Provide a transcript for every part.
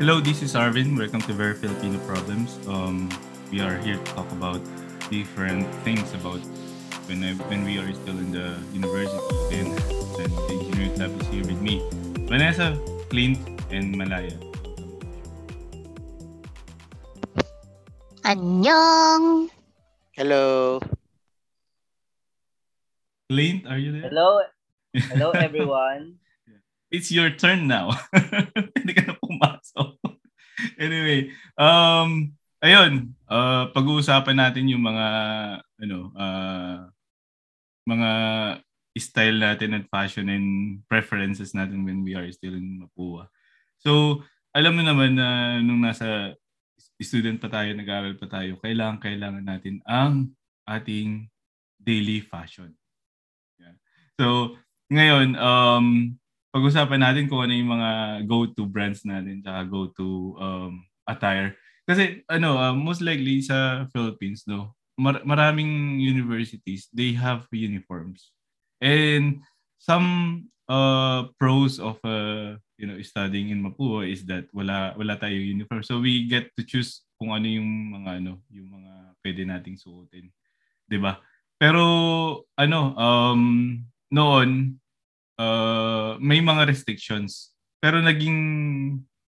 Hello, this is Arvin. Welcome to Very Filipino Problems. Um, we are here to talk about different things about when I, when we are still in the university and then the engineering lab is here with me. Vanessa, Clint, and Malaya. Annyeong! Hello. Clint, are you there? Hello, hello everyone. It's your turn now. Hindi ka na pumasok. Anyway, um, ayun, uh, pag-uusapan natin yung mga, ano, uh, mga style natin at fashion and preferences natin when we are still in Mapua. So, alam mo naman na nung nasa student pa tayo, nag-aaral pa tayo, kailangan, kailangan natin ang ating daily fashion. Yeah. So, ngayon, um, pag-usapan natin kung ano yung mga go-to brands natin tsaka go-to um, attire. Kasi ano, uh, most likely sa Philippines, no, mar- maraming universities, they have uniforms. And some uh, pros of uh, you know studying in Mapua is that wala wala tayo uniform. So we get to choose kung ano yung mga ano, yung mga pwede nating suotin. 'Di ba? Pero ano, um noon uh, may mga restrictions. Pero naging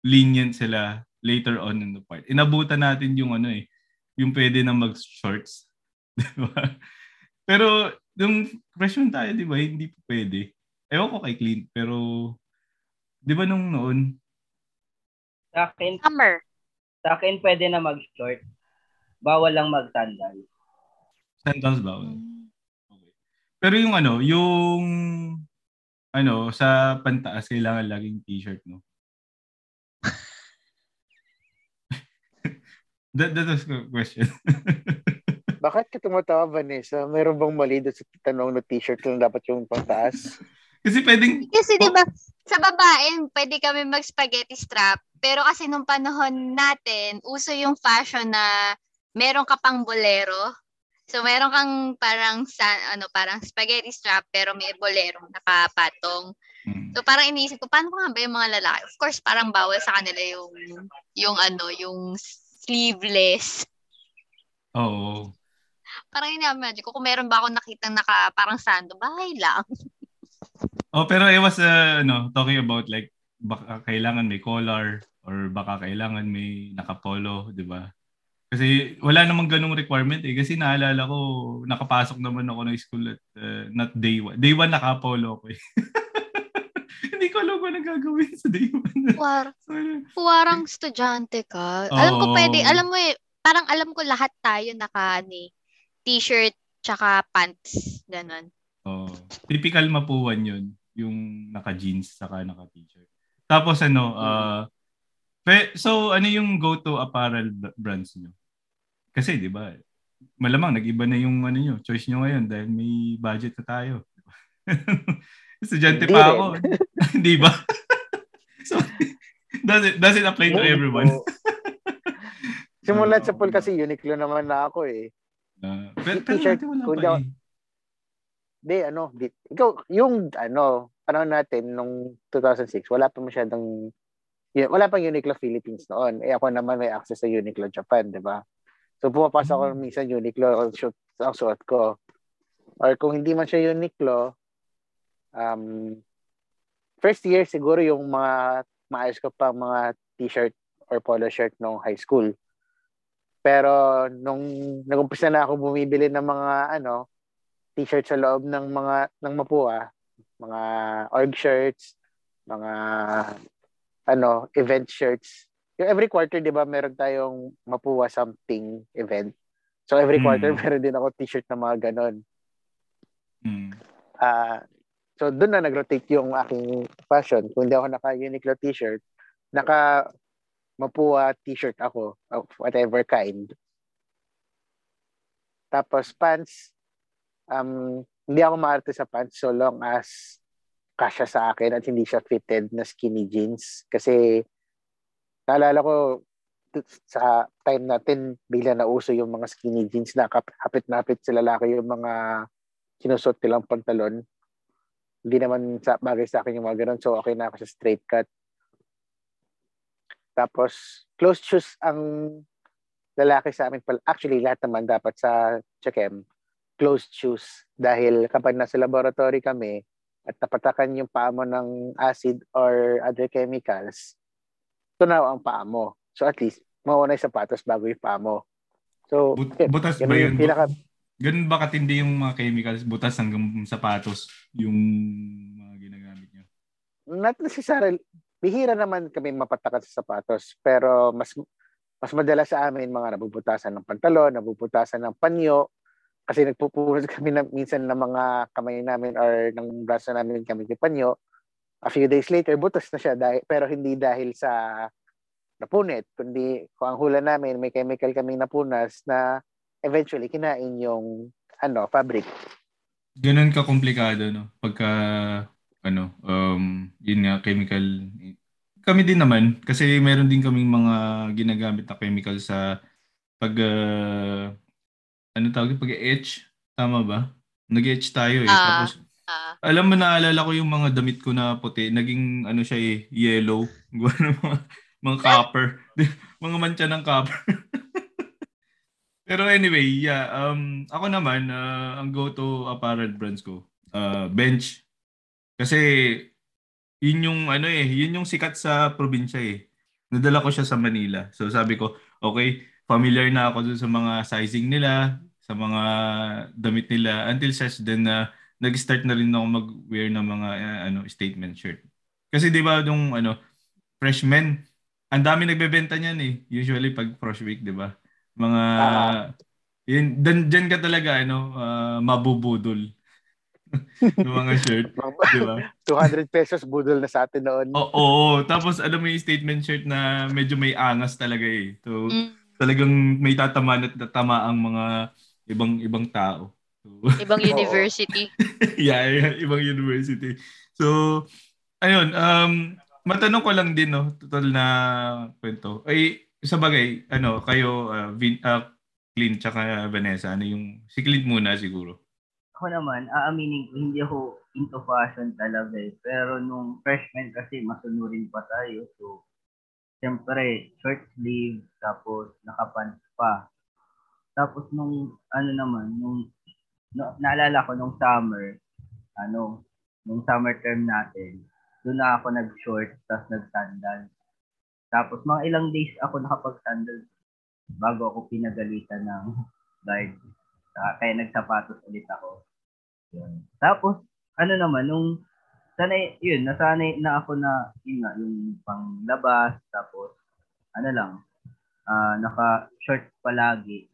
lenient sila later on in the part. Inabutan natin yung ano eh, yung pwede na mag-shorts. Diba? Pero yung question tayo, di ba, hindi po pwede. Ewan ko kay Clint, pero di ba nung noon? Sa akin, Summer. sa akin pwede na mag-short. Bawal lang mag-sandal. Sandals ba? Okay. Pero yung ano, yung ano, sa pantaas, kailangan laging t-shirt, no? that, that was the question. Bakit ka tumatawa, Vanessa? Meron bang mali doon sa tanong na t-shirt lang dapat yung pangtaas? Kasi pwedeng... Kasi di ba sa babae, pwede kami mag-spaghetti strap. Pero kasi nung panahon natin, uso yung fashion na meron ka pang bolero. So meron kang parang sa, ano parang spaghetti strap pero may bolero nakapatong. Hmm. So parang iniisip ko paano nga ba yung mga lalaki? Of course parang bawal sa kanila yung yung ano, yung sleeveless. Oo. Parang ina-imagine ko kung meron ba ako nakitang naka parang sando, bahay lang. Oh, pero I was uh, ano, talking about like baka kailangan may collar or baka kailangan may nakapolo, 'di ba? Kasi wala namang ganung requirement eh. Kasi naalala ko, nakapasok naman ako ng school at uh, not day one. Day one nakapolo ako eh. Hindi ko alam kung anong gagawin sa day one. War, So, ano, Puwarang estudyante ka. Alam ko Oo. pwede, alam mo eh, parang alam ko lahat tayo naka ni t-shirt tsaka pants, ganun. oh, typical mapuwan yun. Yung naka-jeans saka naka-t-shirt. Tapos ano, uh, so ano yung go-to apparel brands nyo? Kasi di ba, malamang nag-iba na yung ano nyo, choice nyo ngayon dahil may budget na tayo. Estudyante pa ako. Di ba? so, does it, does it apply to everyone? Simulat sa pool kasi Uniqlo naman na ako eh. Uh, pero, pero dati wala pa eh. Di, ano, di, ikaw, yung, ano, panahon natin, nung 2006, wala pa masyadong, yun, wala pang Uniqlo Philippines noon. Eh ako naman may access sa Uniqlo Japan, di ba? So pumapasok ako Hmm. minsan Uniqlo ang suot, ang suot ko. Or kung hindi man siya Uniqlo, um, first year siguro yung mga maayos ko pa mga t-shirt or polo shirt nung high school. Pero nung nag-umpisa na ako bumibili ng mga ano, t-shirt sa loob ng mga ng Mapua, mga org shirts, mga ano, event shirts. Yung every quarter, 'di ba, meron tayong Mapua something event. So every Hmm. quarter meron din ako t-shirt na mga ganon. Hmm. Ah, so doon na nag-rotate yung aking fashion. Kung hindi ako naka-Uniqlo t-shirt, naka Mapua t-shirt ako of whatever kind. Tapos pants, um, hindi ako maarte sa pants so long as kasya sa akin at hindi siya fitted na skinny jeans. Kasi naalala ko sa time natin bigla nauso yung mga skinny jeans na kap- hapit-napit sa lalaki yung mga sinusot nilang pantalon. Hindi naman sa bagay sa akin yung mga ganun. So, okay na ako sa straight cut. Tapos, closed shoes ang lalaki sa amin. pala. Actually, lahat naman dapat sa Chakem, closed shoes. Dahil kapag nasa laboratory kami at napatakan yung paa mo ng acid or other chemicals, tunaw ang paa mo. So at least, mawala yung sapatos bago yung paa mo. So, But, butas ba yun? Pinaka... Ganun ba katindi yung mga chemicals? Butas hanggang sapatos yung mga ginagamit nyo? Not necessarily. Bihira naman kami mapatakan sa sapatos. Pero mas mas madalas sa amin mga nabubutasan ng pantalon, nabubutasan ng panyo, kasi nagpupunas kami na, minsan ng mga kamay namin or ng braso namin kami ng panyo. A few days later, butas na siya dahil, pero hindi dahil sa napunit, kundi kung ang hula namin, may chemical kaming napunas na eventually kinain yung ano, fabric. Ganun ka komplikado no? Pagka ano um yun nga chemical kami din naman kasi meron din kaming mga ginagamit na chemical sa pag uh, ano tawag pag etch tama ba? Nag-etch tayo eh uh, tapos uh, alam mo naalala ko yung mga damit ko na puti naging ano siya eh yellow mga mga copper mga mancha ng copper Pero anyway, yeah, um ako naman uh, ang go-to apparel brands ko, uh, Bench. Kasi yun yung ano eh, yun yung sikat sa probinsya eh. Nadala ko siya sa Manila. So sabi ko, okay, familiar na ako dun sa mga sizing nila, sa mga damit nila until such then na uh, nag-start na rin ako mag-wear ng mga uh, ano statement shirt. Kasi 'di ba nung ano freshmen, ang dami nagbebenta niyan eh. Usually pag fresh week, 'di ba? Mga uh, yun dan diyan ka talaga ano uh, mabubudol. ng mga shirt, di ba? 200 pesos budol na sa atin noon. Oo, oo. tapos alam mo yung statement shirt na medyo may angas talaga eh. So, mm. talagang may tatamaan at tatama ang mga ibang ibang tao. So, ibang university. yeah, yeah, ibang university. So, ayun, um, matanong ko lang din, no, total na kwento. Ay, sa bagay, ano, kayo, uh, Vin, uh, Clint tsaka Vanessa, ano yung, si Clint muna siguro. Ako naman, aaminin ko, hindi ako into fashion talaga eh. Pero nung freshman kasi, masunurin pa tayo. So, siyempre, short sleeve, tapos nakapants pa. Tapos nung, ano naman, nung, no, naalala ko nung summer, ano, nung summer term natin, doon na ako nag-short, tapos nag-sandals. Tapos mga ilang days ako nakapag-sandals bago ako pinagalitan ng guide. Kaya nagsapatos ulit ako. Yun. Tapos, ano naman, nung sanay, yun, nasanay na ako na, yun nga, yung panglabas, tapos, ano lang, uh, naka-short palagi.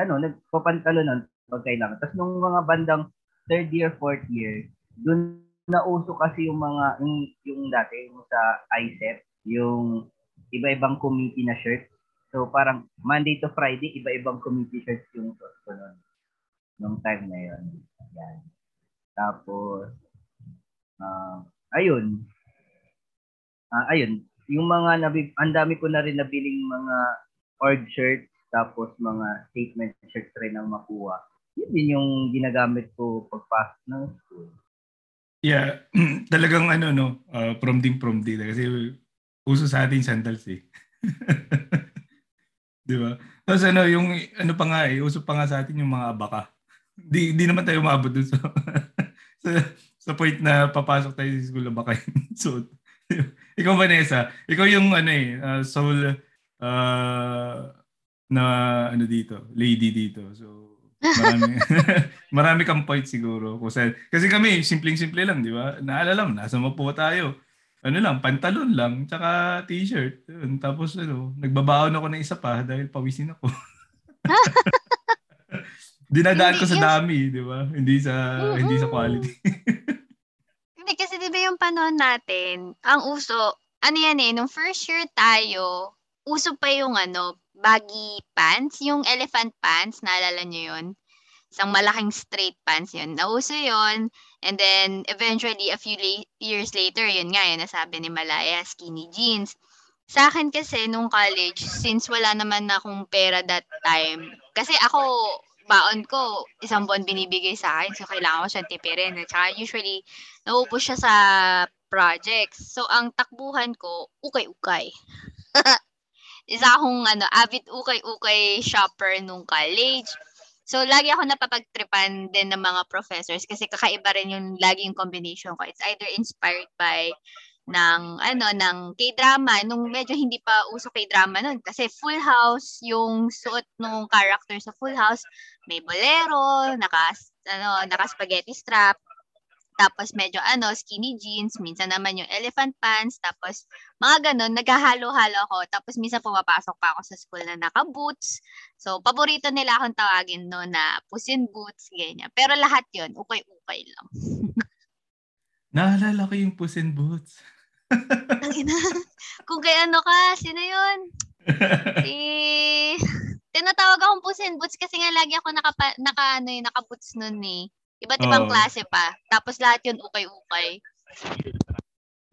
Ano, nagpapantalo pag kailangan. Tapos nung mga bandang third year, fourth year, dun nauso kasi yung mga, yung, yung dati, yung sa ICEP, yung iba-ibang committee na shirt. So parang Monday to Friday, iba-ibang committee shirts yung suot ko noon. Nung time na yun. Yan. Tapos, uh, ayun. Uh, ayun. Yung mga, nabi, ang dami ko na rin nabiling mga org shirts, tapos mga statement shirts rin ang makuha. Yun din yung ginagamit ko pagpasok ng school. Yeah, talagang ano no, uh, from din from din kasi uso sa ating sandals eh. 'Di ba? Tapos ano, yung ano pa nga eh, uso pa nga sa atin yung mga abaka. Di di naman tayo maabot dun sa, sa sa point na papasok tayo sa school abaka so, ikaw Vanessa, ikaw yung ano eh, uh, soul uh, na ano dito, lady dito. So marami, marami kang point siguro. Kasi, kasi kami, simpleng-simple lang, di ba? Naalala mo, nasa mapo tayo ano lang, pantalon lang, tsaka t-shirt. Yun. Tapos ano, nagbabaon ako ng isa pa dahil pawisin ako. Dinadaan ko sa dami, di ba? Hindi sa mm-hmm. hindi sa quality. hindi kasi di ba yung panahon natin, ang uso, ano yan eh, nung first year tayo, uso pa yung ano, baggy pants, yung elephant pants, naalala nyo yun? Isang malaking straight pants yun. Nauso yun. And then, eventually, a few la- years later, yun nga, yun nasabi ni Malaya, skinny jeans. Sa akin kasi, nung college, since wala naman na akong pera that time, kasi ako, baon ko, isang buwan binibigay sa akin, so kailangan ko siyang tipirin. At saka usually, nauubos siya sa projects. So, ang takbuhan ko, ukay-ukay. Isa akong ano, avid ukay-ukay shopper nung college. So, lagi ako napapagtripan din ng mga professors kasi kakaiba rin yung laging combination ko. It's either inspired by ng ano ng K-drama nung medyo hindi pa uso K-drama noon kasi Full House yung suot ng character sa Full House may bolero naka ano naka spaghetti strap tapos medyo ano, skinny jeans, minsan naman yung elephant pants, tapos mga ganun, naghahalo-halo ako. Tapos minsan pumapasok pa ako sa school na naka-boots. So, paborito nila akong tawagin no na pusin boots, ganyan. Pero lahat yon ukay-ukay lang. Naalala ko yung pusin boots. Kung kay ano ka, sino yun? si... Tinatawag akong pusin boots kasi nga lagi ako naka, naka, ano, eh, naka-boots nun eh. Iba't ibang oh. klase pa. Tapos lahat yun ukay-ukay.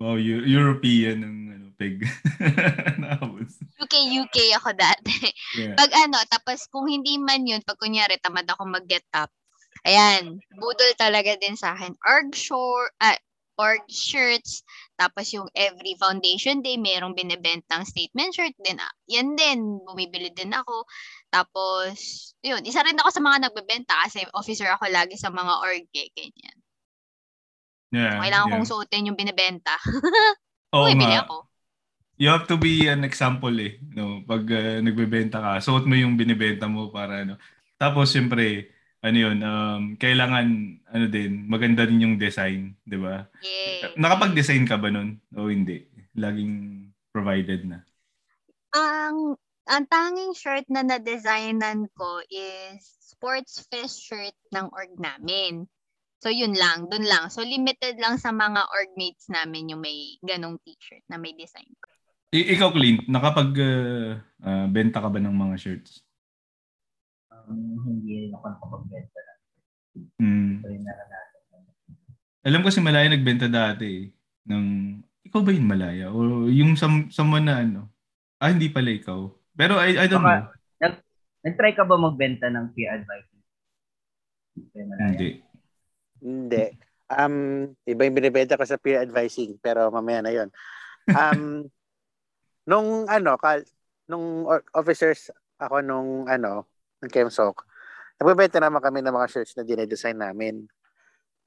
Wow, U- European ng ano, pig. UK, UK ako dati. Yeah. Pag ano, tapos kung hindi man yun, pag kunyari tamad ako mag-get up, ayan, budol talaga din sa akin. Org short, uh, org shirts, tapos yung every foundation day, merong binibentang statement shirt din. Ah, yan din, bumibili din ako. Tapos, yun, isa rin ako sa mga nagbebenta kasi officer ako lagi sa mga org, eh, ganyan. Yeah, Kailangan yeah. kong suotin yung binibenta. Oo Bumibili nga. ako. You have to be an example eh. No? Pag uh, nagbebenta ka, suot mo yung binibenta mo para ano. Tapos, siyempre, ano yun, um, kailangan, ano din, maganda din yung design, di ba? Yeah. Nakapag-design ka ba nun? O hindi? Laging provided na? Ang, ang tanging shirt na na-designan ko is sports fest shirt ng org namin. So, yun lang, dun lang. So, limited lang sa mga org mates namin yung may ganong t-shirt na may design ko. I- ikaw, Clint, nakapag uh, uh, benta ka ba ng mga shirts? um, hindi ako nakapagbenta na. Mm. Alam ko si Malaya nagbenta dati eh, ng ikaw ba yung Malaya o yung sam someone na ano? Ah, hindi pala ikaw. Pero I, I don't Baka, know. Nag, nag-try ka ba magbenta ng peer advising? Hindi. Hindi. Um, iba yung binibenta ko sa peer advising, pero mamaya na yon. Um, nung ano, kal, nung officers ako nung ano, ng Kemsok, nagbebenta naman kami ng mga shirts na dinedesign namin.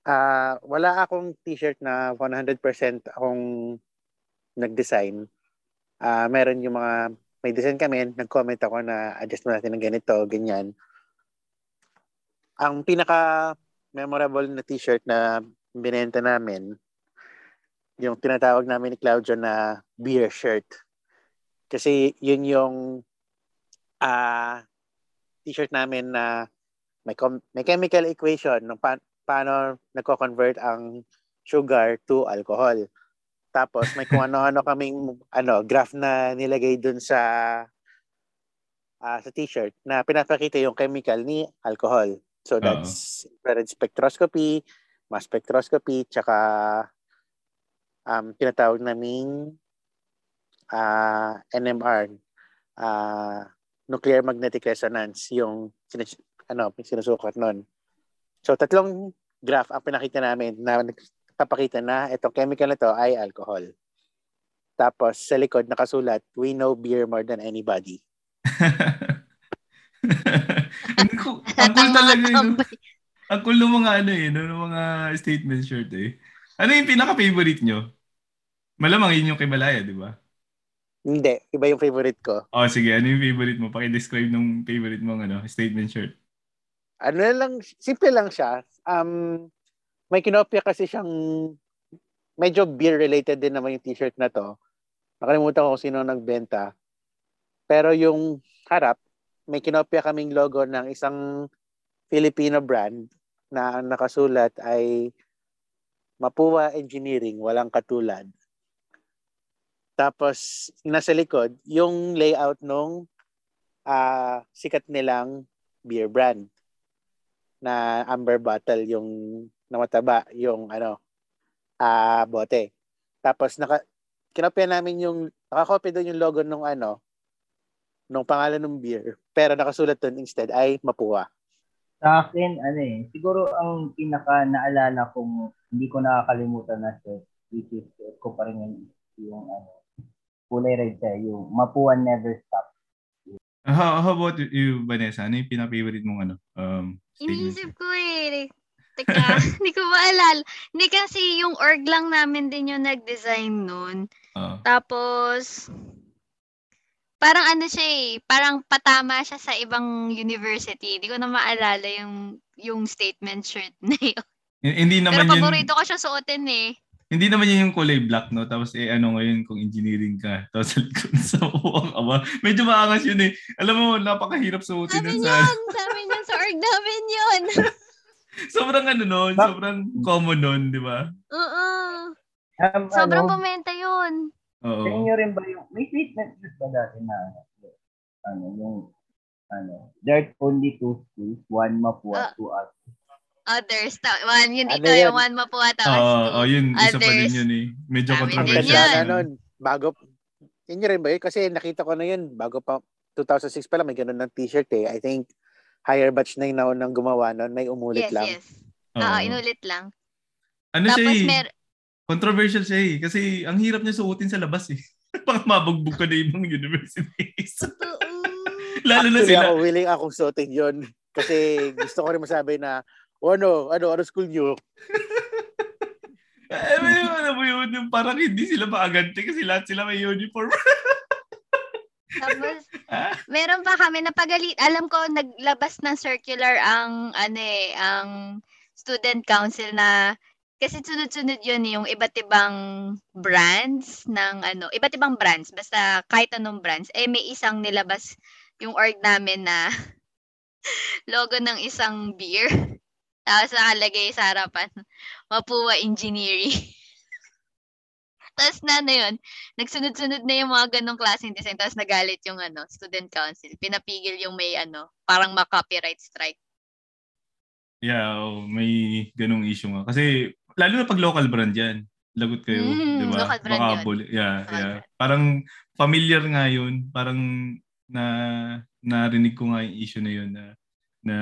Uh, wala akong t-shirt na 100% akong nag-design. Uh, meron yung mga, may design kami, nag-comment ako na adjust mo natin ng ganito, ganyan. Ang pinaka memorable na t-shirt na binenta namin, yung tinatawag namin ni Claudio na beer shirt. Kasi yun yung uh, t-shirt namin na may, com- may chemical equation ng pa- paano nagko-convert ang sugar to alcohol. Tapos may kung ano-ano kaming ano graph na nilagay dun sa uh, sa t-shirt na pinapakita yung chemical ni alcohol. So that's uh-huh. infrared spectroscopy, mass spectroscopy, tsaka um, tinatawag naming uh, NMR, uh, nuclear magnetic resonance yung sinus- ano, sinusukat noon. So tatlong graph ang pinakita namin na nagpapakita na itong chemical na to ay alcohol. Tapos sa likod nakasulat, we know beer more than anybody. ang, cool, ang cool talaga yun. Ang cool ng mga ano eh, ng mga statement shirt eh. Ano yung pinaka-favorite nyo? Malamang yun yung kay Malaya, di ba? Hindi, iba yung favorite ko. Oh, sige. Ano yung favorite mo? Paki-describe ng favorite mo ano, statement shirt. Ano lang, simple lang siya. Um, may kinopya kasi siyang medyo beer-related din naman yung t-shirt na to. Nakalimutan ko kung sino nagbenta. Pero yung harap, may kinopya kaming logo ng isang Filipino brand na ang nakasulat ay Mapua Engineering, walang katulad. Tapos, nasa likod, yung layout nung uh, sikat nilang beer brand na amber bottle yung namataba yung ano uh, bote. Tapos naka kinopya namin yung nakakopya doon yung logo nung ano nung pangalan ng beer pero nakasulat doon instead ay Mapua. Sa akin ano eh siguro ang pinaka naalala kong hindi ko nakakalimutan na siya which is ko pa rin yung, yung ano kulay red siya. Yung Mapuan Never Stop. How, how about you, Vanessa? Ano yung pinapavorite mong ano? Um? Iniisip ko. Teka, hindi ko maalala. Hindi kasi yung org lang namin din yung nag-design nun. Oo. Tapos, parang ano siya eh, parang patama siya sa ibang university. Hindi ko na maalala yung yung statement shirt na yun. Hindi Pero naman yun, paborito ko siya suotin eh. hindi naman yun yung kulay black, no? Tapos eh, ano ngayon kung engineering ka. Tapos sa likod sa uwang ama. Medyo maangas yun eh. Alam mo, napakahirap suotin Sabi yun, sa... sabi yun sa org namin yun. sobrang ano nun, sobrang common nun, di ba? Oo. Um, Sobrang ano, bumenta yun. Oo. Sa inyo rin ba yung, may statement news ba dati na, ano, yung, ano, there are only two schools, one Mapua, Ah. two others. Others. Ta- one, yun Ano ito, yan? yung one mapuha tapos Oo, two. oh, yun, isa pa rin Others. yun eh. Medyo din controversial. na nun. Bago, yun yun rin ba yun? Kasi nakita ko na yun, bago pa, 2006 pa lang, may ganun ng t-shirt eh. I think, higher batch na yung naunang gumawa nun. May umulit Yes, lang. yes. Oo, Oo. inulit lang. Ano siya Tapos eh, mer controversial siya eh. Kasi ang hirap niya suotin sa labas eh. Pang mabugbog ka na ibang universities. Lalo na sila. ako willing akong suotin yun. Kasi gusto ko rin masabi na, o ano, ano, ano school nyo? Eh, may ano mo yun, yung parang hindi sila maagante kasi lahat sila may uniform. Tapos, meron pa kami napagalit. Alam ko, naglabas ng circular ang, ano eh, ang student council na, kasi sunod-sunod yun yung iba't ibang brands ng ano, iba't ibang brands, basta kahit anong brands, eh may isang nilabas yung org namin na logo ng isang beer. Tapos nakalagay sa harapan, Mapua Engineering. Tapos na ano yun, nagsunod-sunod na yung mga ganong klaseng design. Tapos nagalit yung ano, student council. Pinapigil yung may ano, parang ma-copyright strike. Yeah, oh, may ganong issue nga. Kasi lalo na pag local brand yan. Lagot kayo, Mm, di ba? local brand Baka yun. yeah, Local yeah. brand. Parang familiar nga yun. Parang na narinig ko nga yung issue na yun na, na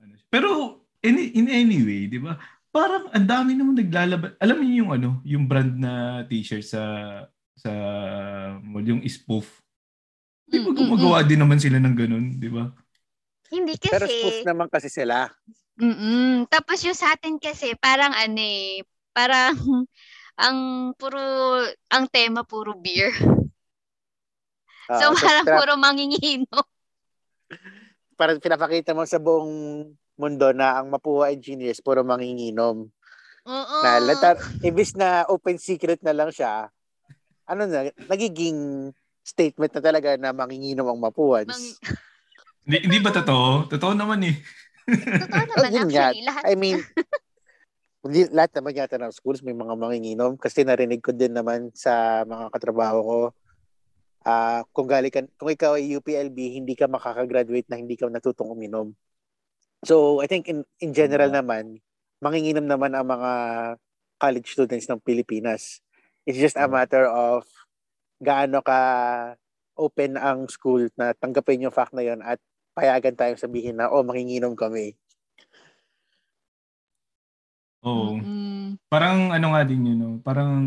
ano. Pero in, in anyway, di ba? Parang ang dami naman naglalaban. Alam niyo yung ano, yung brand na t-shirt sa sa mall, yung spoof. Di ba Mm, mm, gumagawa din naman sila ng ganun, di ba? Hindi Pero kasi. spoof naman kasi sila. Mm-mm. Tapos yung sa atin kasi, parang ano eh, parang ang puro, ang tema puro beer. Oo, so tapos parang pina- puro mangingino. parang pinapakita mo sa buong mundo na ang Mapua engineers puro manginginom. Oo. Na letter, ibis na open secret na lang siya, ano na, nagiging statement na talaga na manginginom ang Mapuans. Mang- Hindi, hindi ba totoo? Totoo naman eh. Totoo Oh, naman nga. actually. Lahat. I mean, hindi, lahat naman yata ng schools may mga manginginom kasi narinig ko din naman sa mga katrabaho ko ah kung gali ka, kung ikaw ay UPLB, hindi ka makakagraduate na hindi ka natutong uminom. So, I think in, in general naman, manginginom naman ang mga college students ng Pilipinas. It's just a matter of gaano ka open ang school na tanggapin yung fact na yon at payagan tayong sabihin na, oh, manginginom kami. Oo. Mm. Parang ano nga din yun, no? parang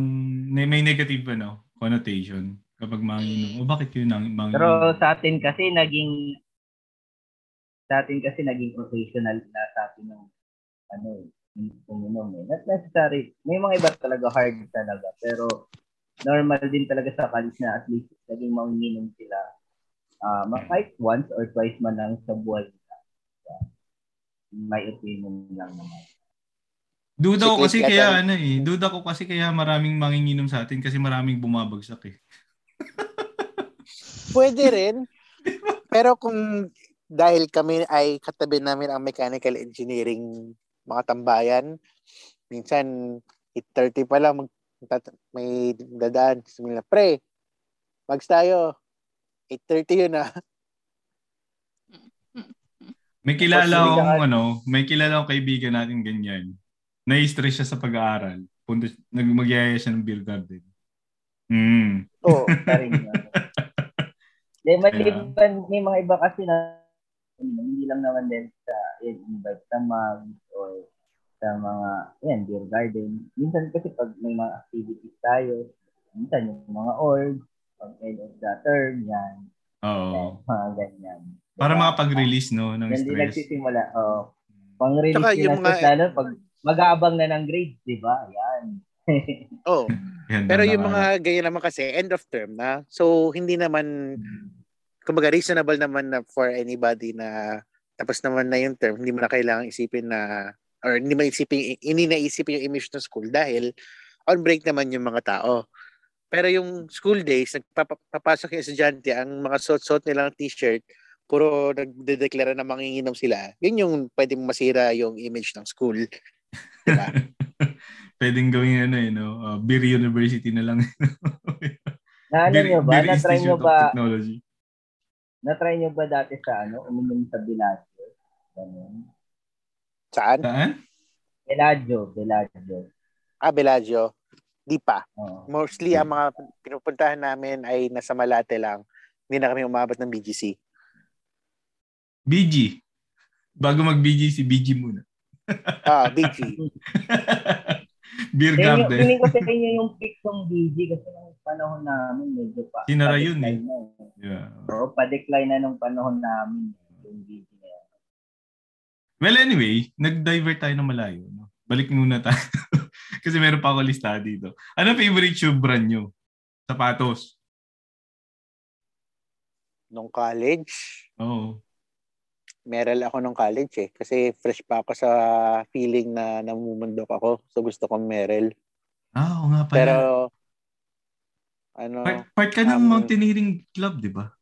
may may negative ano, connotation kapag manginom. O bakit yun ang manginom? Pero sa atin kasi naging sa atin kasi naging professional na sa atin ng ano eh, uminom eh. Not necessary. May mga iba talaga hard talaga. Pero normal din talaga sa college na at least naging manginginom sila. Ah, uh, kahit once or twice man lang sa nila. Yeah. My opinion lang naman. Duda ko kasi kaya ano eh. Duda ko kasi kaya maraming manginginom sa atin kasi maraming bumabagsak eh. Pwede rin. Pero kung dahil kami ay katabi namin ang mechanical engineering mga tambayan, minsan 8.30 pa lang mag, may dadaan. Sabi nila, pre, mags tayo. 8.30 yun ah. May kilala akong ano, may kilala akong kaibigan natin ganyan. Na-stress siya sa pag-aaral. Punta, nagmagyaya siya ng beer garden. Mm. Oo. Sa rin yan. Then, maliban, may mga iba kasi na hindi lang naman din sa yun, invite sa mag or sa mga yan, beer garden. Minsan kasi pag may mga activities tayo, minsan yung mga org, pag end of the term, yan. Oo. Yan, mga ganyan. Para Diba? makapag-release no ng Yan stress. nagsisimula. Oh. Pang-release Tsaka din yung ng mga- lalo pag mag-aabang na ng grades, di ba? Yan. Oh, Yan pero yung mga ganyan naman kasi end of term na. So hindi naman kumbaga reasonable naman na for anybody na tapos naman na yung term, hindi mo na kailangan isipin na or hindi mo isipin hindi na isipin yung image ng school dahil on break naman yung mga tao. Pero yung school days, nagpapasok yung estudyante, ang mga suot-suot nilang t-shirt, puro nagdedeklara na manginginom sila. Yun yung pwedeng masira yung image ng school. Diba? Pwedeng gawin ano eh, no? Uh, Beer University na lang. Na ano Beer- nyo ba? Beer Na-try nyo Institute of ba? Technology. Na-try nyo ba dati sa ano? Uminom sa Bellagio? Ganun. Saan? Saan? Bellagio, Bellagio. Ah, Bellagio. Di pa. Oo. Mostly ang mga pinupuntahan namin ay nasa Malate lang. Hindi na kami umabot ng BGC. BG. Bago mag-BG, si BG muna. Ah, BG. Beer Garden. feeling ko sa inyo yung pick ng BG kasi nung panahon namin medyo pa. Sinara yun pa-decline na eh. Yeah. Oo, pa-decline na nung panahon namin yung BG na yan. Well, anyway, nag-divert tayo ng malayo. No? Balik muna tayo. Kasi meron pa ako lista dito. Ano favorite shoe brand nyo? Sapatos. Nung college, Oo. Meral ako nung college eh. Kasi fresh pa ako sa feeling na namumundok ako. So gusto kong meral. Ah, oo nga pala. Pero, ano, part, part ka ng um, Mountaineering Club, di ba?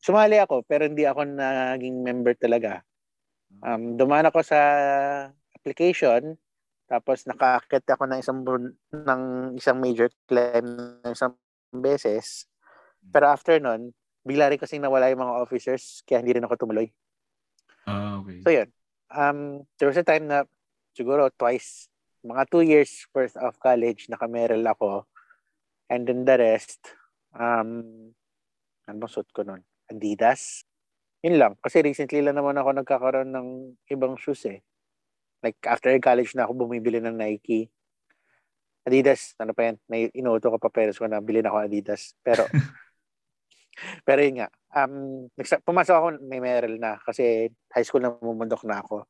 sumali ako pero hindi ako naging member talaga. Um, dumaan ako sa application tapos nakaakit ako ng isang ng isang major climb ng isang beses. Pero after nun, bigla rin kasing nawala yung mga officers kaya hindi rin ako tumuloy. Ah, okay. So yun. Um, there was a time na siguro twice, mga two years worth of college, nakameral ako. And then the rest, um, ano suit ko nun? Adidas. Yun lang. Kasi recently lang naman ako nagkakaroon ng ibang shoes eh. Like after college na ako bumibili ng Nike. Adidas, ano pa yan? May inuto ko pa pero ko na bilhin ako Adidas. Pero pero yun nga, um, pumasok ako, may meral na kasi high school na mumundok na ako.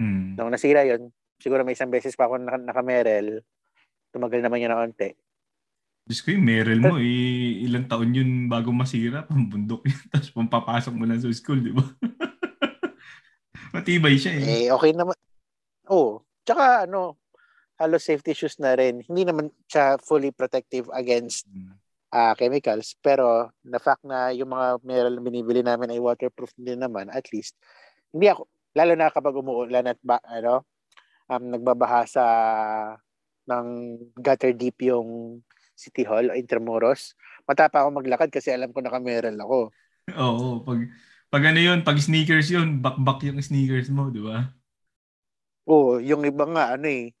Hmm. Nung nasira yun, siguro may isang beses pa ako naka- naka-meral, tumagal naman yun na onte. Diyos ko yung Meryl mo, eh, ilang taon yun bago masira, pambundok yun, tapos pampapasok mo lang sa school, di ba? Matibay siya eh. Eh, okay naman. Oo. Tsaka, ano, halos safety shoes na rin. Hindi naman siya fully protective against Hmm. Ah, chemicals. Pero, the fact na yung mga meral na binibili namin ay waterproof din naman, at least, hindi ako, lalo na kapag umuulan at ba, ano, um, nagbabaha sa ng gutter deep yung City Hall o Intramuros, matapa ako maglakad kasi alam ko nakameral ako. Oo, pag pag ano yun, pag sneakers yun, back-back yung sneakers mo, di ba? Oo, yung iba nga, ano eh,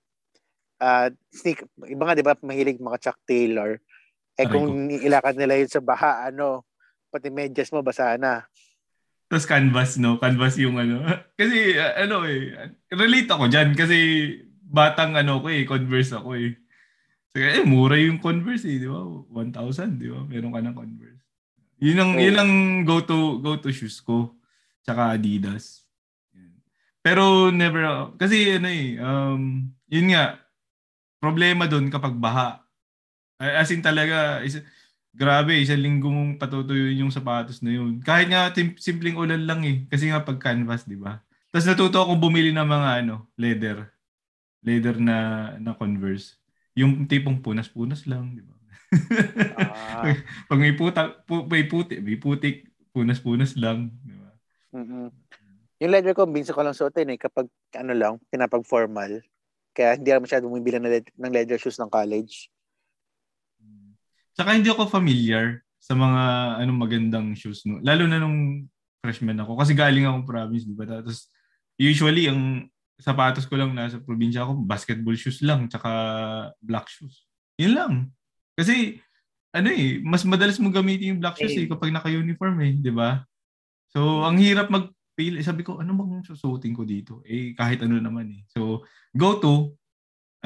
ah sneak, iba nga, di ba, mahilig mga Chuck Taylor. Eh Aray kung ilakad nila yun sa baha, ano, pati medyas mo, basa na. Tapos canvas, no? Canvas yung ano. Kasi, uh, ano eh, relate ako dyan kasi batang ano ko eh, Converse ako eh. So, eh, mura yung Converse eh, di ba? 1,000, di ba? Meron ka ng Converse. Yun ang, Oo. yun ang go-to, go-to shoes ko. Tsaka Adidas. Pero never, kasi ano eh, um, yun nga, problema doon kapag baha. As in talaga, is, grabe, isang linggo mong patutuyuin yung sapatos na yun. Kahit nga tim- simpleng ulan lang eh. Kasi nga pag canvas, di ba? Tapos natuto akong bumili ng mga ano, leather. Leather na, na Converse. Yung tipong punas-punas lang, di ba? Ah, pag may puta, pu, may puti, may putik, punas-punas lang, di ba? mm Yung leather ko, minsan ko lang suotin eh, kapag ano lang, pinapag-formal. Kaya hindi ako masyadong bumibili ng, leather, ng leather shoes ng college. Saka hindi ako familiar sa mga anong magandang shoes no. Lalo na nung freshman ako kasi galing akong province, di ba? Tapos usually ang sapatos ko lang nasa probinsya ako, basketball shoes lang tsaka black shoes. Yun lang. Kasi ano eh, mas madalas mo gamitin yung black shoes eh kapag naka-uniform eh, di ba? So, ang hirap magpili. Sabi ko, ano bang susuotin ko dito? Eh, kahit ano naman eh. So, go to,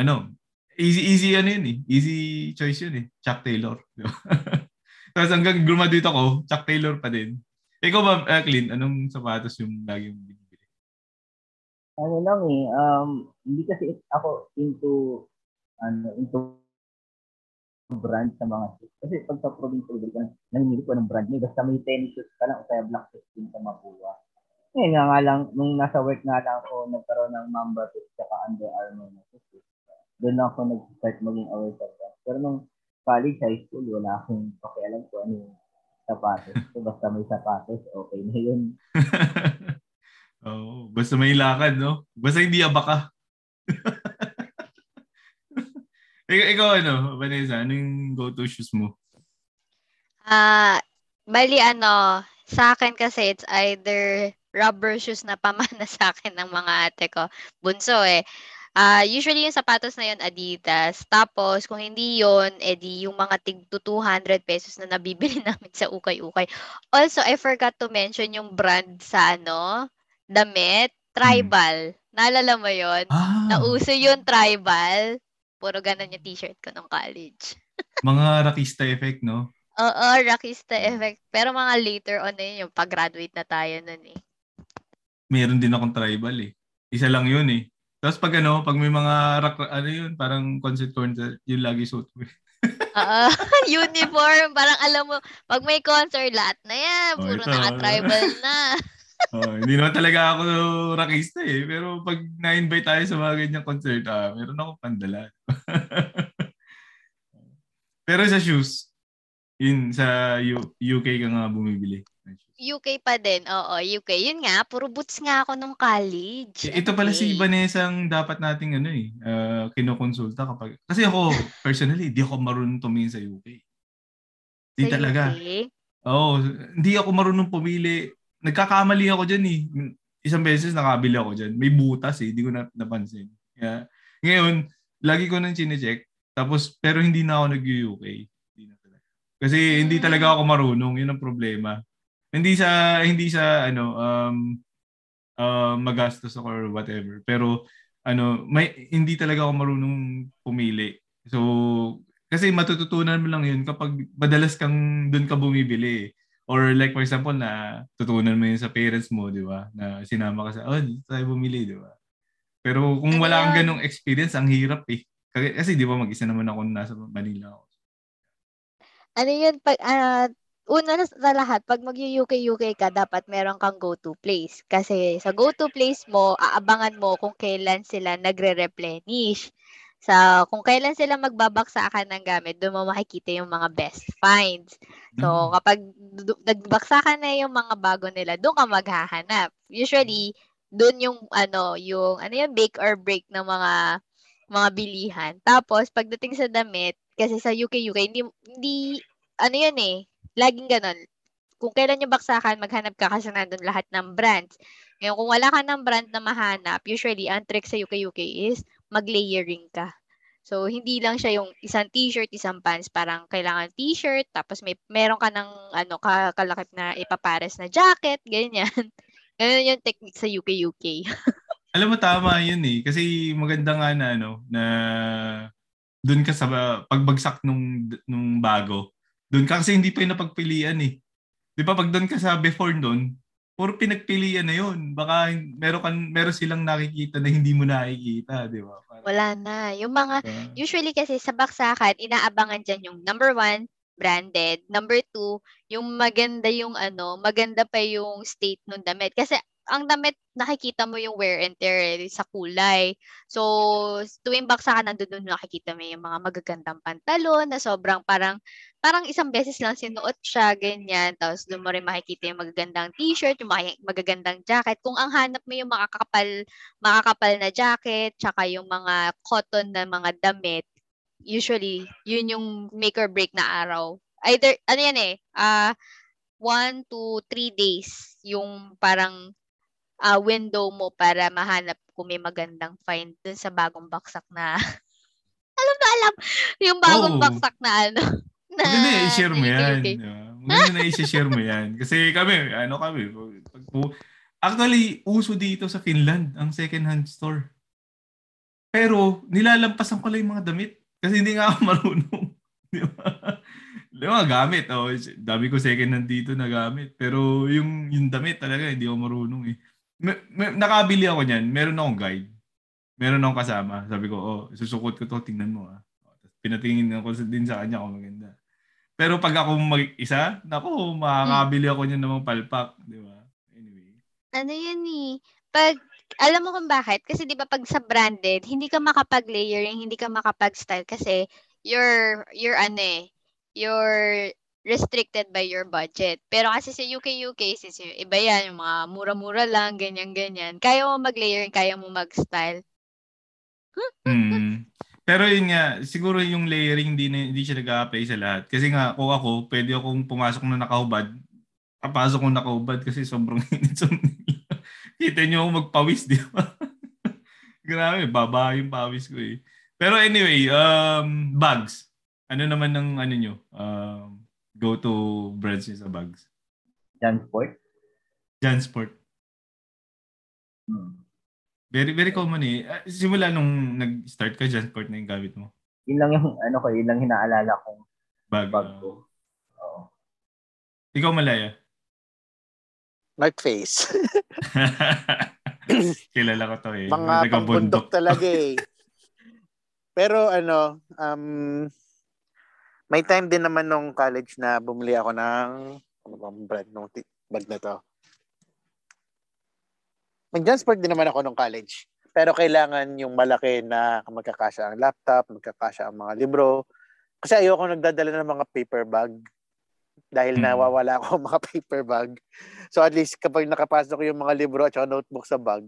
ano, easy, easy ano yun eh. Easy choice yun eh. Chuck Taylor. Tapos hanggang graduate ako, Chuck Taylor pa din. Ikaw ba, uh, Clint, anong sapatos yung lagi mong binibili? Ano lang eh, um, hindi kasi ako into, ano, into brand sa mga shoes. Kasi pag sa province ka, namimili ko ng brand nyo. Basta may tennis shoes ka lang o kaya black shoes din sa mabuha. Ngayon nga, nga lang, nung nasa work nga lang ako, nagkaroon ng Mamba shoes tsaka Under Armour na shoes. Doon lang ako nag-start maging aware sa brand. Pero nung college, high school, wala akong pakialam ko ano yung sapatos. So, basta may sapatos, okay na yun. Oh, basta may lakad, no? Basta hindi abaka. ikaw, ikaw ano, Vanessa, ano yung go-to shoes mo? Ah, uh, bali ano, sa akin kasi it's either rubber shoes na pamana sa akin ng mga ate ko. Bunso eh. Uh, usually yung sapatos na yun Adidas. Tapos kung hindi yun, edi yung mga tig 200 pesos na nabibili namin sa ukay-ukay. Also, I forgot to mention yung brand sa ano, damit, Tribal. Hmm. Naalala mo yun? Ah. Nauso yung Tribal. Puro ganun yung t-shirt ko nung college. mga Rakista effect, no? Oo, Rakista effect. Pero mga later on na yun, yung pag-graduate na tayo nun eh. Meron din akong tribal eh. Isa lang yun eh. Tapos pag ano, pag may mga rock, ano yun, parang concert concert, yun lagi suit ko. Oo, uniform. Parang alam mo, pag may concert, lahat na yan. Oh, Puro oh, naka-tribal na. oh, hindi naman talaga ako rockista eh. Pero pag na-invite tayo sa mga ganyang concert, ah, meron ako pandala. Pero sa shoes, yun sa U- UK ka nga bumibili. UK pa din. Oo, UK. Yun nga, puro boots nga ako nung college. Ito pala si Vanessa ang dapat nating ano eh, uh, kinukonsulta kapag... Kasi ako, personally, di ako marunong tumingin sa UK. Di sa talaga. UK? Oo, hindi ako marunong pumili nagkakamali ako dyan eh. Isang beses nakabili ako dyan. May butas eh. Hindi ko na napansin. Yeah. Ngayon, lagi ko nang chinecheck. Tapos, pero hindi na ako nag-UK. Hindi na talaga. Kasi hindi talaga ako marunong. Yun ang problema. Hindi sa, hindi sa, ano, um, uh, magastos ako or whatever. Pero, ano, may, hindi talaga ako marunong pumili. So, kasi matututunan mo lang yun kapag madalas kang doon ka bumibili. Or like for example na tutunan mo yun sa parents mo, di ba? Na sinama ka sa, oh, tayo bumili, di ba? Pero kung ano wala kang ganong experience, ang hirap eh. Kasi di ba mag-isa naman ako nasa Manila ako. Ano yun, pag, uh, una na sa lahat, pag mag-UK-UK ka, dapat meron kang go-to place. Kasi sa go-to place mo, aabangan mo kung kailan sila nagre-replenish. Sa kung kailan sila magbabaksakan ng gamit, doon mo makikita yung mga best finds. So, mm. kapag nagbaksakan na yung mga bago nila, doon ka maghahanap. Usually, doon yung ano, yung ano yung bake or break ng mga mga bilihan. Tapos pagdating sa damit, kasi sa UK UK hindi hindi ano yan eh, laging ganun. Kung kailan yung baksakan, maghanap ka kasi nandun lahat ng brands. Ngayon, kung wala ka ng brand na mahanap, usually, ang trick sa UK UK is mag-layering ka. So, hindi lang siya yung isang t-shirt, isang pants. Parang kailangan t-shirt, tapos may meron ka ng ano, kalakip na ipapares na jacket, ganyan. Ganyan yung technique sa UK-UK. Alam mo, tama yun eh. Kasi maganda nga na, ano, na doon ka sa pagbagsak nung, nung bago. Doon ka kasi hindi pa yung napagpilian eh. Di ba pag doon ka sa before noon, puro pinagpilian na yun. Baka meron, kan, meron silang nakikita na hindi mo nakikita, di ba? Parang, Wala na. Yung mga, uh, usually kasi sa baksakan, inaabangan dyan yung number one, branded. Number two, yung maganda yung ano, maganda pa yung state ng damit. Kasi ang damit, nakikita mo yung wear and tear eh, sa kulay. So, tuwing baksa ka nandun doon nakikita mo yung mga magagandang pantalon na sobrang parang, parang isang beses lang sinuot siya, ganyan. Tapos doon mo rin makikita yung magagandang t-shirt, yung magagandang jacket. Kung ang hanap mo yung makakapal, makakapal na jacket, tsaka yung mga cotton na mga damit, usually, yun yung make or break na araw. Either, ano yan eh, uh, one to three days yung parang uh, window mo para mahanap kung may magandang find dun sa bagong baksak na alam na alam yung bagong oh. baksak na ano na maganda na i-share mo yan maganda na i-share mo yan kasi kami ano kami pag, actually uso dito sa Finland ang second hand store Pero nilalampasan ko lang yung mga damit kasi hindi nga ako marunong. Di ba? Di ba, gamit. Oh, dami ko second hand dito na gamit. Pero yung, yung damit talaga, hindi ako marunong eh. May, may, nakabili ako niyan. Meron akong guide. Meron akong kasama. Sabi ko, oh, susukot ko to, tingnan mo ah. Pinatingin ko din sa kanya kung maganda. Pero pag ako mag-isa, nako, makakabili ako niyan ng palpak. Di ba? Anyway. Ano yan eh. Pag alam mo kung bakit? Kasi 'di ba pag sa branded, hindi ka makapag-layering, hindi ka makapag-style kasi you're you're ano eh, you're restricted by your budget. Pero kasi sa UK UK sis, iba yan, yung mga mura-mura lang, ganyan-ganyan. Kaya mo mag-layering, kaya mo mag-style. mm. Pero yun nga, siguro yung layering hindi, hindi siya nag-a-apply sa lahat. Kasi nga, kung ako, pwede akong pumasok na nakahubad. Papasok ko nakahubad kasi sobrang init sa Kita nyo ako magpawis, di ba? Grabe, baba yung pawis ko eh. Pero anyway, um, bags. Ano naman ng ano nyo? Um, go-to brands nyo sa bags? Jansport. Jansport. Hmm. Very, very common eh. Ah, simula nung nag-start ka, Jansport na yung gamit mo. Yun lang yung, ano ko, yun lang hinaalala kong bag, bag ko. Oo. Ikaw, Malaya? North Face. Kilala ko to eh. Mga pangbundok talaga eh. Pero ano, um, may time din naman nung college na bumili ako ng ano bang brand nung t- bag na to. Mag-transport din naman ako nung college. Pero kailangan yung malaki na magkakasya ang laptop, magkakasya ang mga libro. Kasi ayoko nagdadala ng mga paper bag dahil mm. nawawala ako mga paper bag. So at least kapag nakapasok ko yung mga libro at notebook sa bag,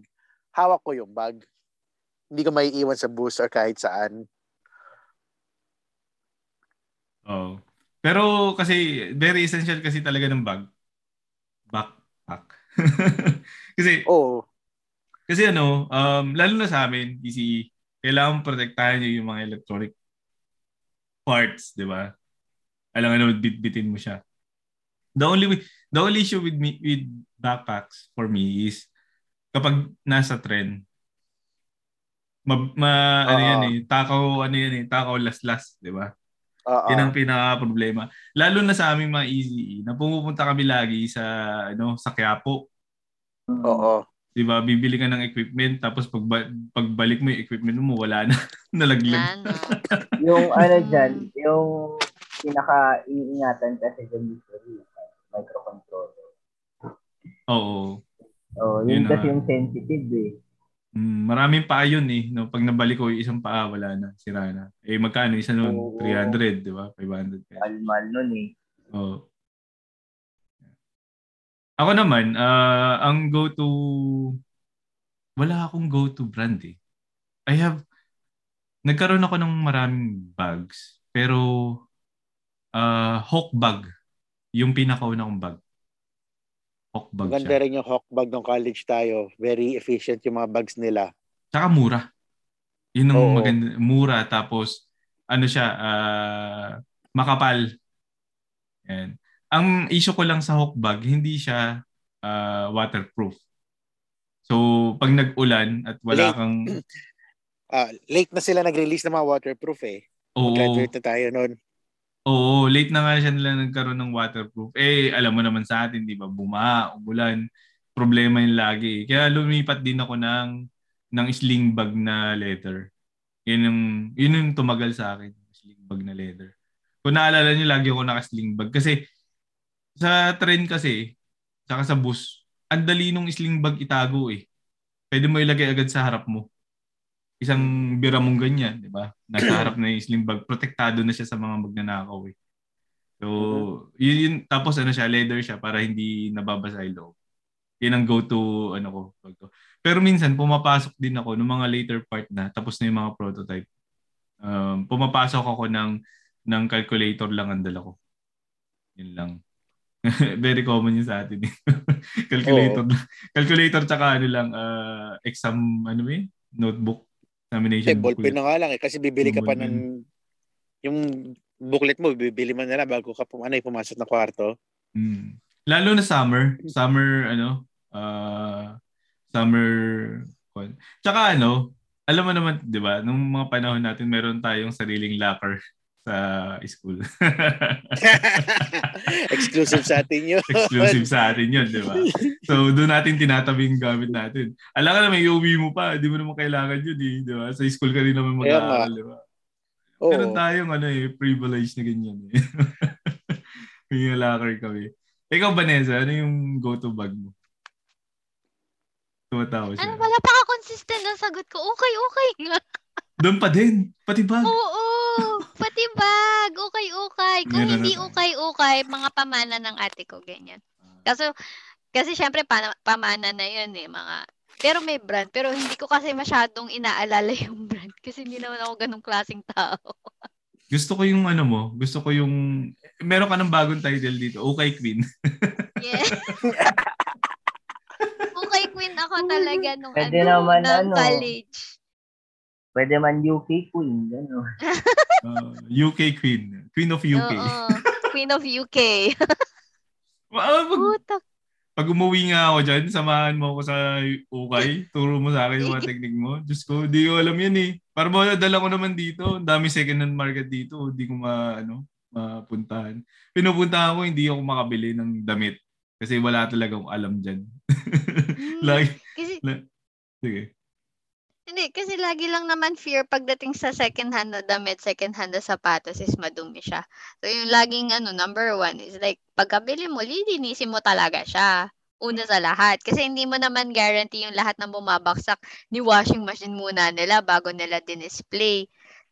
hawak ko yung bag. Hindi ko may iwan sa bus or kahit saan. Oh. Pero kasi very essential kasi talaga ng bag. Backpack. kasi Oo. Oh. Kasi ano, um, lalo na sa amin, ECE, kailangan protektahan niyo yung mga electronic parts, di ba? Alam ano, bit-bitin mo siya. The only the only issue with me with backpacks for me is kapag nasa trend ma, ma uh, ano yan eh takaw ano yan eh takaw last di ba uh-uh. yan ang pinaka problema lalo na sa aming mga easy na pumupunta kami lagi sa ano sa Quiapo. Oo. Di ba? Bibili ka ng equipment tapos pag pagbalik mo yung equipment mo wala na. Nalaglag. Yung ano diyan yung pinaka iingatan kasi dyan usually microcontroller. Oo. Oh, yun, yun kasi yung sensitive eh. Mm, maraming pa yun eh. No? Pag nabalik ko isang paa, wala na. Sira na. Eh, magkano? Isa nun? Oh, 300, di ba? 500. Mahal-mahal nun eh. Oo. Oh. Ako naman, uh, ang go-to... Wala akong go-to brand eh. I have... Nagkaroon ako ng maraming bags. Pero... Uh, Hawk bag yung pinakauna kong bag. Hawk bag Maganda siya. rin yung Hawk bag ng college tayo. Very efficient yung mga bags nila. Tsaka mura. Yun ang Oo. maganda. Mura tapos ano siya, uh, makapal. Yan. Ang issue ko lang sa Hawk bag, hindi siya uh, waterproof. So, pag nag-ulan at wala late. kang... Uh, late na sila nag-release ng mga waterproof eh. Oo. Graduate na tayo noon. Oo, late na nga siya nila nagkaroon ng waterproof. Eh, alam mo naman sa atin, di ba? Buma, umulan. Problema yung lagi. Kaya lumipat din ako ng, ng sling bag na leather. Yun yung, yun yung tumagal sa akin. Sling bag na leather. Kung naalala niyo, lagi ako naka-sling bag. Kasi sa train kasi, saka sa bus, ang dali nung sling bag itago eh. Pwede mo ilagay agad sa harap mo isang bira mong ganyan, di ba? Nasa harap na yung sling bag, protektado na siya sa mga magnanakaw eh. So, mm-hmm. yun, yun, tapos ano siya, leather siya para hindi nababasa yung loob. Yun ang go-to, ano ko. Go-to. Pero minsan, pumapasok din ako ng mga later part na, tapos na yung mga prototype. Um, pumapasok ako ng, ng calculator lang ang dala ko. Yun lang. Very common yun sa atin. Eh. calculator. Oo. Calculator tsaka ano lang, uh, exam, ano yun? Notebook. Examination eh, ballpen na nga lang eh. Kasi bibili ka pa ng... Yung booklet mo, bibili na lang bago ka pum, ano, eh, pumasok na kwarto. Mm. Lalo na summer. Summer, ano, uh, summer... Tsaka ano, alam mo naman, di ba, nung mga panahon natin, meron tayong sariling locker sa school. Exclusive sa atin yun. Exclusive sa atin yun, di ba? So, doon natin tinatabi yung gamit natin. Alam ka naman, iuwi mo pa. Di mo naman kailangan yun, eh, di ba? Sa school ka rin naman mag-aaral, di ba? Oo. Meron tayong ano eh, privilege na ganyan eh. May locker kami. Ikaw, Vanessa, ano yung go-to bag mo? Tumatawa siya. Ano, wala pa ka consistent ang sagot ko. Okay, okay. Doon pa din. Pati bag. Oo, pati bag. Okay, okay. Kung Meron hindi na okay, mga pamana ng ate ko, ganyan. Kaso, kasi syempre, pa- pamana na yun eh, mga pero may brand. Pero hindi ko kasi masyadong inaalala yung brand. Kasi hindi naman ako ganong klaseng tao. Gusto ko yung ano mo. Gusto ko yung... Meron ka ng bagong title dito. Okay, Queen. Yeah. okay, queen ako talaga nung Pwede ano, naman, ng ano. college. Pwede man UK Queen, gano'n. Uh, UK Queen. Queen of UK. Oo. Queen of UK. Ah, pag, Putak. pag umuwi nga ako dyan, samahan mo ako sa ukay. Turo mo sa akin yung mga technique mo. Diyos ko, di ko alam yan eh. Para mo nadala ko naman dito. Ang dami second hand market dito. Hindi ko ma, ano, mapuntahan. Pinupuntahan ko, hindi ako makabili ng damit. Kasi wala talaga akong alam dyan. Lagi. Kasi, Sige. Hindi, kasi lagi lang naman fear pagdating sa second hand na damit, second hand na sapatos is madumi siya. So, yung laging ano, number one is like, pagkabili mo, lilinisin mo talaga siya. Una sa lahat. Kasi hindi mo naman guarantee yung lahat ng bumabaksak ni washing machine muna nila bago nila din-display.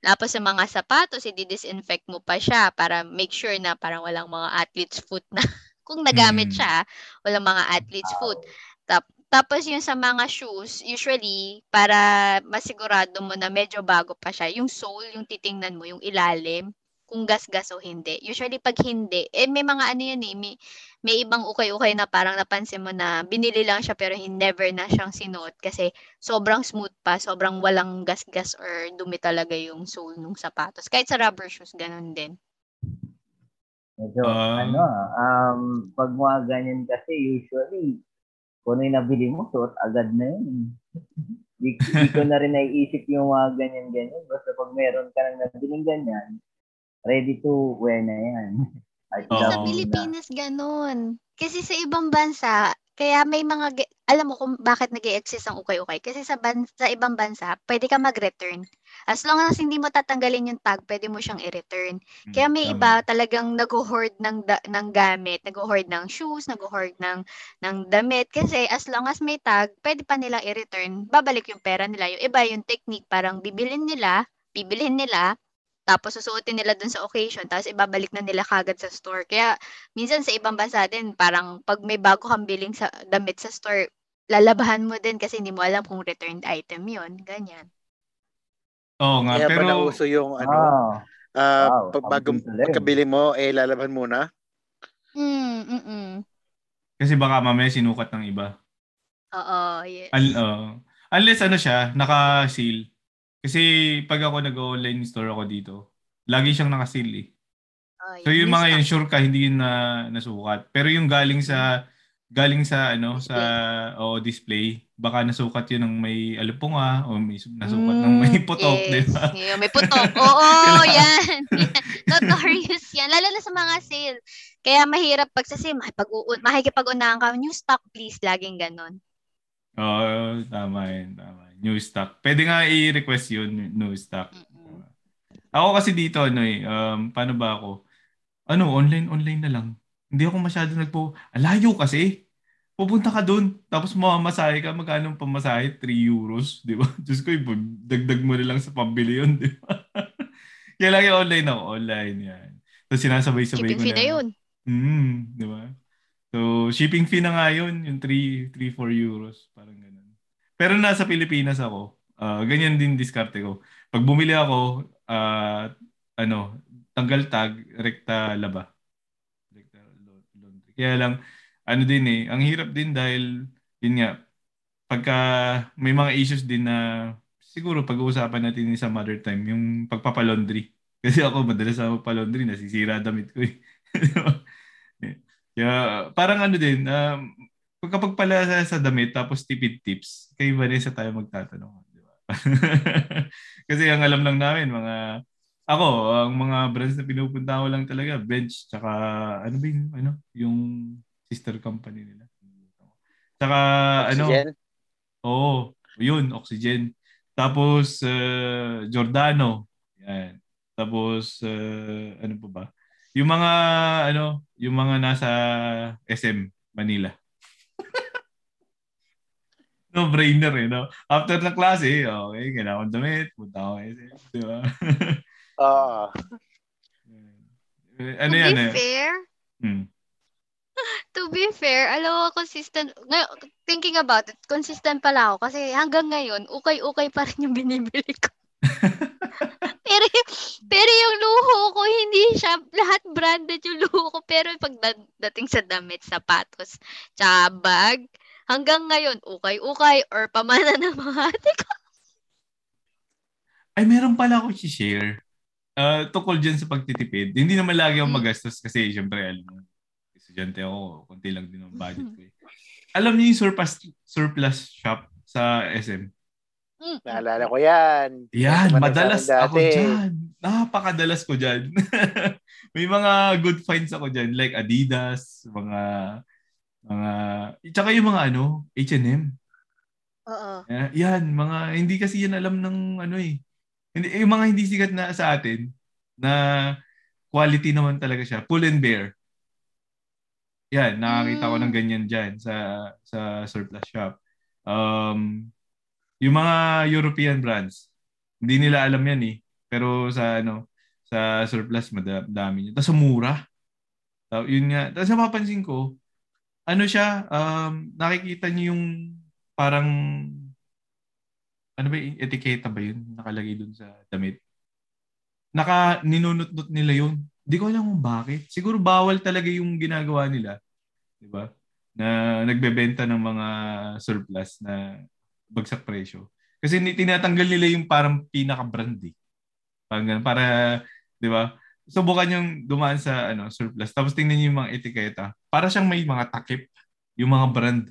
Tapos sa mga sapatos, i-disinfect mo pa siya para make sure na parang walang mga athlete's foot na kung nagamit Mm. siya, walang mga athlete's foot. Tap, tapos yung sa mga shoes, usually, para masigurado mo na medyo bago pa siya, yung sole, yung titingnan mo, yung ilalim, kung gas-gas o hindi. Usually, pag hindi, eh may mga ano yun eh, may, may ibang ukay-ukay na parang napansin mo na binili lang siya pero hin- never na siyang sinuot kasi sobrang smooth pa, sobrang walang gas-gas or dumi talaga yung sole ng sapatos. Kahit sa rubber shoes, ganun din. Medyo, Ah. ano, um, pag mga ganyan kasi, usually, kung ano yung nabili mo, suot agad na yun. Di, di ko na rin naiisip yung mga ganyan-ganyan. Basta pag meron ka nang nabiling ganyan, ready to wear na yan. At Oo. Sa. Pilipinas, ganun. Kasi sa ibang bansa, kaya may mga, alam mo kung bakit nag exist ang ukay-ukay. Kasi sa, ban- sa ibang bansa, pwede ka mag-return. As long as hindi mo tatanggalin yung tag, pwede mo siyang i-return. Kaya may Tama. iba talagang nag-hoard ng, da- ng gamit, nag-hoard ng shoes, nag-hoard ng, ng damit. Kasi as long as may tag, pwede pa nilang i-return. Babalik yung pera nila. Yung iba yung technique, parang bibilin nila, bibilhin nila, tapos susuotin nila dun sa occasion, tapos ibabalik na nila kagad sa store. Kaya minsan sa ibang bansa din, parang pag may bago kang billing sa damit sa store, lalabahan mo din kasi hindi mo alam kung returned item yon Ganyan. Oo nga, Kaya pero... nauso yung ano, Ah, ah, wow, pag bago pagkabili mo, eh lalaban muna. Mm, mm Kasi baka mamaya sinukat ng iba. Oo, yes. Al, oo. unless ano siya, naka-seal. Kasi pag ako nag-online store ako dito, lagi siyang naka-seal eh. Oh, So yung mga yun, sure ka, hindi yun na nasukat. Pero yung galing sa, galing sa ano, sa o display, baka nasukat yun ng may alupunga o may nasukat ng may Mm, putok, yes. di ba? Yeah, may putok. Oo, yan. Notorious yan. Lalo na sa mga sale. Kaya mahirap pag sa sale, makikipag-unahan ka, new stock please, laging ganon. Oo, tama yun, tama. New stock. Pwede nga i-request yun, new stock. Mm-mm. Ako kasi dito, ano eh, um, paano ba ako? Ano, online, online na lang. Hindi ako masyado nagpo, alayo kasi. Pupunta ka doon, tapos mamamasahe ka, magkano ang pamasahe? 3 euros, di ba? Diyos ko, dagdag mo na lang sa pambili yun, di ba? Kaya lagi online ako, online yan. Tapos sinasabay-sabay Shipping ko fee na yun. Mm, di ba? So, shipping fee na nga yun, yung 3, 3 4 euros, parang ganun. Pero nasa Pilipinas ako, ah, ganyan din diskarte ko. Pag bumili ako, ah, ano, tanggal tag, rekta laba. Rekta laundry. Kaya lang, ano din eh, ang hirap din dahil, yun nga, pagka may mga issues din na siguro pag-uusapan natin sa mother time, yung pagpapalaundry. Kasi ako, madalas ako magpalaundry, nasisira damit ko eh. Kaya parang ano din, um, kapag pala sa, sa damit tapos tipid tips, kay Vanessa tayo magtatanong. Di ba? Kasi ang alam lang namin, mga ako, ang mga brands na pinupunta ko lang talaga, Bench, tsaka ano ba yung, ano, yung sister company nila. Tsaka ano, Oxygen? oo, yun, Oxygen. Tapos uh, Giordano. Yan. Tapos uh, ano pa ba? Yung mga ano, yung mga nasa SM Manila. no brainer eh, no? After ng klase, okay, kailangan damit, punta ako SM, di ba? Oo. ano to yan be eh? fair, Hmm. To be fair, alam mo, consistent, ngay- thinking about it, consistent pala ako kasi hanggang ngayon, ukay-ukay pa rin yung binibili ko. pero, pero yung luho ko, hindi siya, lahat branded yung luho ko. Pero pag da- dating sa damit, sapatos, tsaka bag, hanggang ngayon, ukay-ukay or pamana ng mga ate ko. Ay, meron pala ako si-share. Uh, tukol dyan sa pagtitipid. Hindi naman lagi ako Hmm. magastos kasi syempre, alam mo, estudyante ako, konti lang din ang budget ko. Eh. Alam niyo yung surplus, surplus shop sa SM? Mm. Naalala ko yan. Yan, madalas ako dyan. Napakadalas ko dyan. May mga good finds ako dyan, like Adidas, mga, mga, tsaka yung mga ano, H&M. Oo. Eh, Yan, mga hindi kasi yan alam ng ano eh. Hindi yung mga hindi sikat na sa atin na quality naman talaga siya. Pull and bear. Yan, nakakita ko ng Mm. ganyan diyan sa sa surplus shop. Um yung mga European brands, hindi nila alam yan eh. Pero sa ano, sa surplus madami niya. Tapos mura. So, yun nga. Tapos napapansin ko, ano siya, um, nakikita niyo yung parang ano ba yung etiketa ba yun nakalagay dun sa damit? Naka ninunot-not nila yun. Hindi ko alam kung bakit. Siguro bawal talaga yung ginagawa nila. 'Di ba? Na nagbebenta ng mga surplus na bagsak presyo. Kasi tinatanggal nila yung parang pinaka-brand eh. Parang ganun, para, 'di ba? Subukan yung dumaan sa ano surplus. Tapos tingnan niyo yung mga etiketa. Para siyang may mga takip yung mga brand,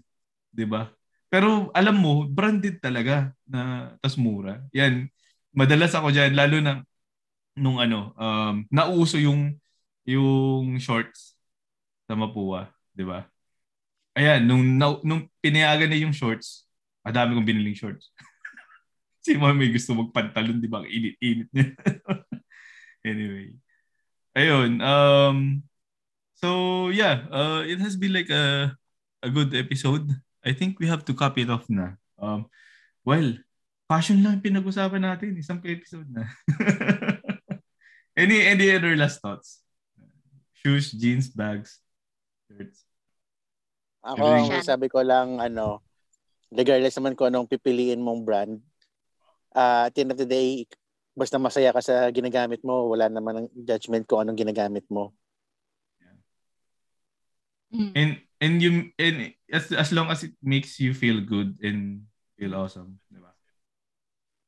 'di ba? Pero alam mo, branded talaga na tas mura. Yan. Madalas ako diyan lalo na nung ano, um, nauso yung yung shorts sa Mapua, 'di ba? Ayan, nung na, nung pinayagan na yung shorts, madami kong biniling shorts. si Mami gusto magpantalon, 'di ba? Init-init niya. anyway. Ayun, um so yeah, uh, it has been like a a good episode. I think we have to copy it off na. Um, well, fashion lang pinag-usapan natin. Isang episode na. any any other last thoughts? Shoes, jeans, bags, shirts. Ako, ang sabi ko lang, ano, regardless naman kung anong pipiliin mong brand, uh, at the end of the day, basta masaya ka sa ginagamit mo, wala naman ang judgment kung anong ginagamit mo. Mm. And and you and as as long as it makes you feel good and feel awesome, di ba?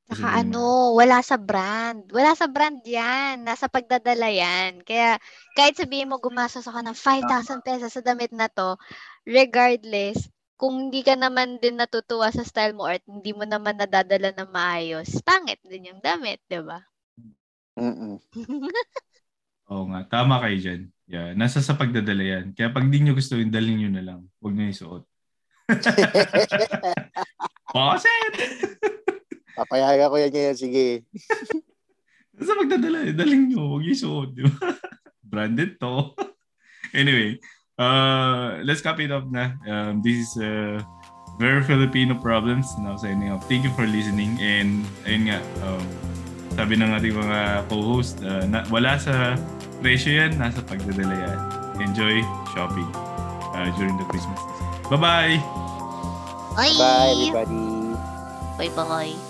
Kasi Saka yun ano, wala sa brand. Wala sa brand yan. Nasa pagdadala yan. Kaya kahit sabihin mo gumastos ako ng 5,000 pesos sa damit na to, regardless, kung hindi ka naman din natutuwa sa style mo or hindi mo naman nadadala ng maayos, pangit din yung damit, di ba? Mm-mm. Oo nga, tama kayo dyan. Yeah, nasa sa pagdadala yan. Kaya pag di nyo gusto yun, dalhin nyo na lang. Huwag nyo isuot. Bakit? Papayagan ko yan ngayon, sige. Nasa pagdadala, eh, dalhin nyo. Huwag nyo isuot. Di ba? Branded to. anyway, uh, let's copy it up na. Um, this is uh, Very Filipino Problems. Now signing off. Thank you for listening. And ayun nga, um, sabi ng ating mga co-host, uh, na, wala sa presyo yan, nasa pagdadala yan. Enjoy shopping uh, during the Christmas season. Bye-bye! Bye! Bye, everybody. Bye-bye!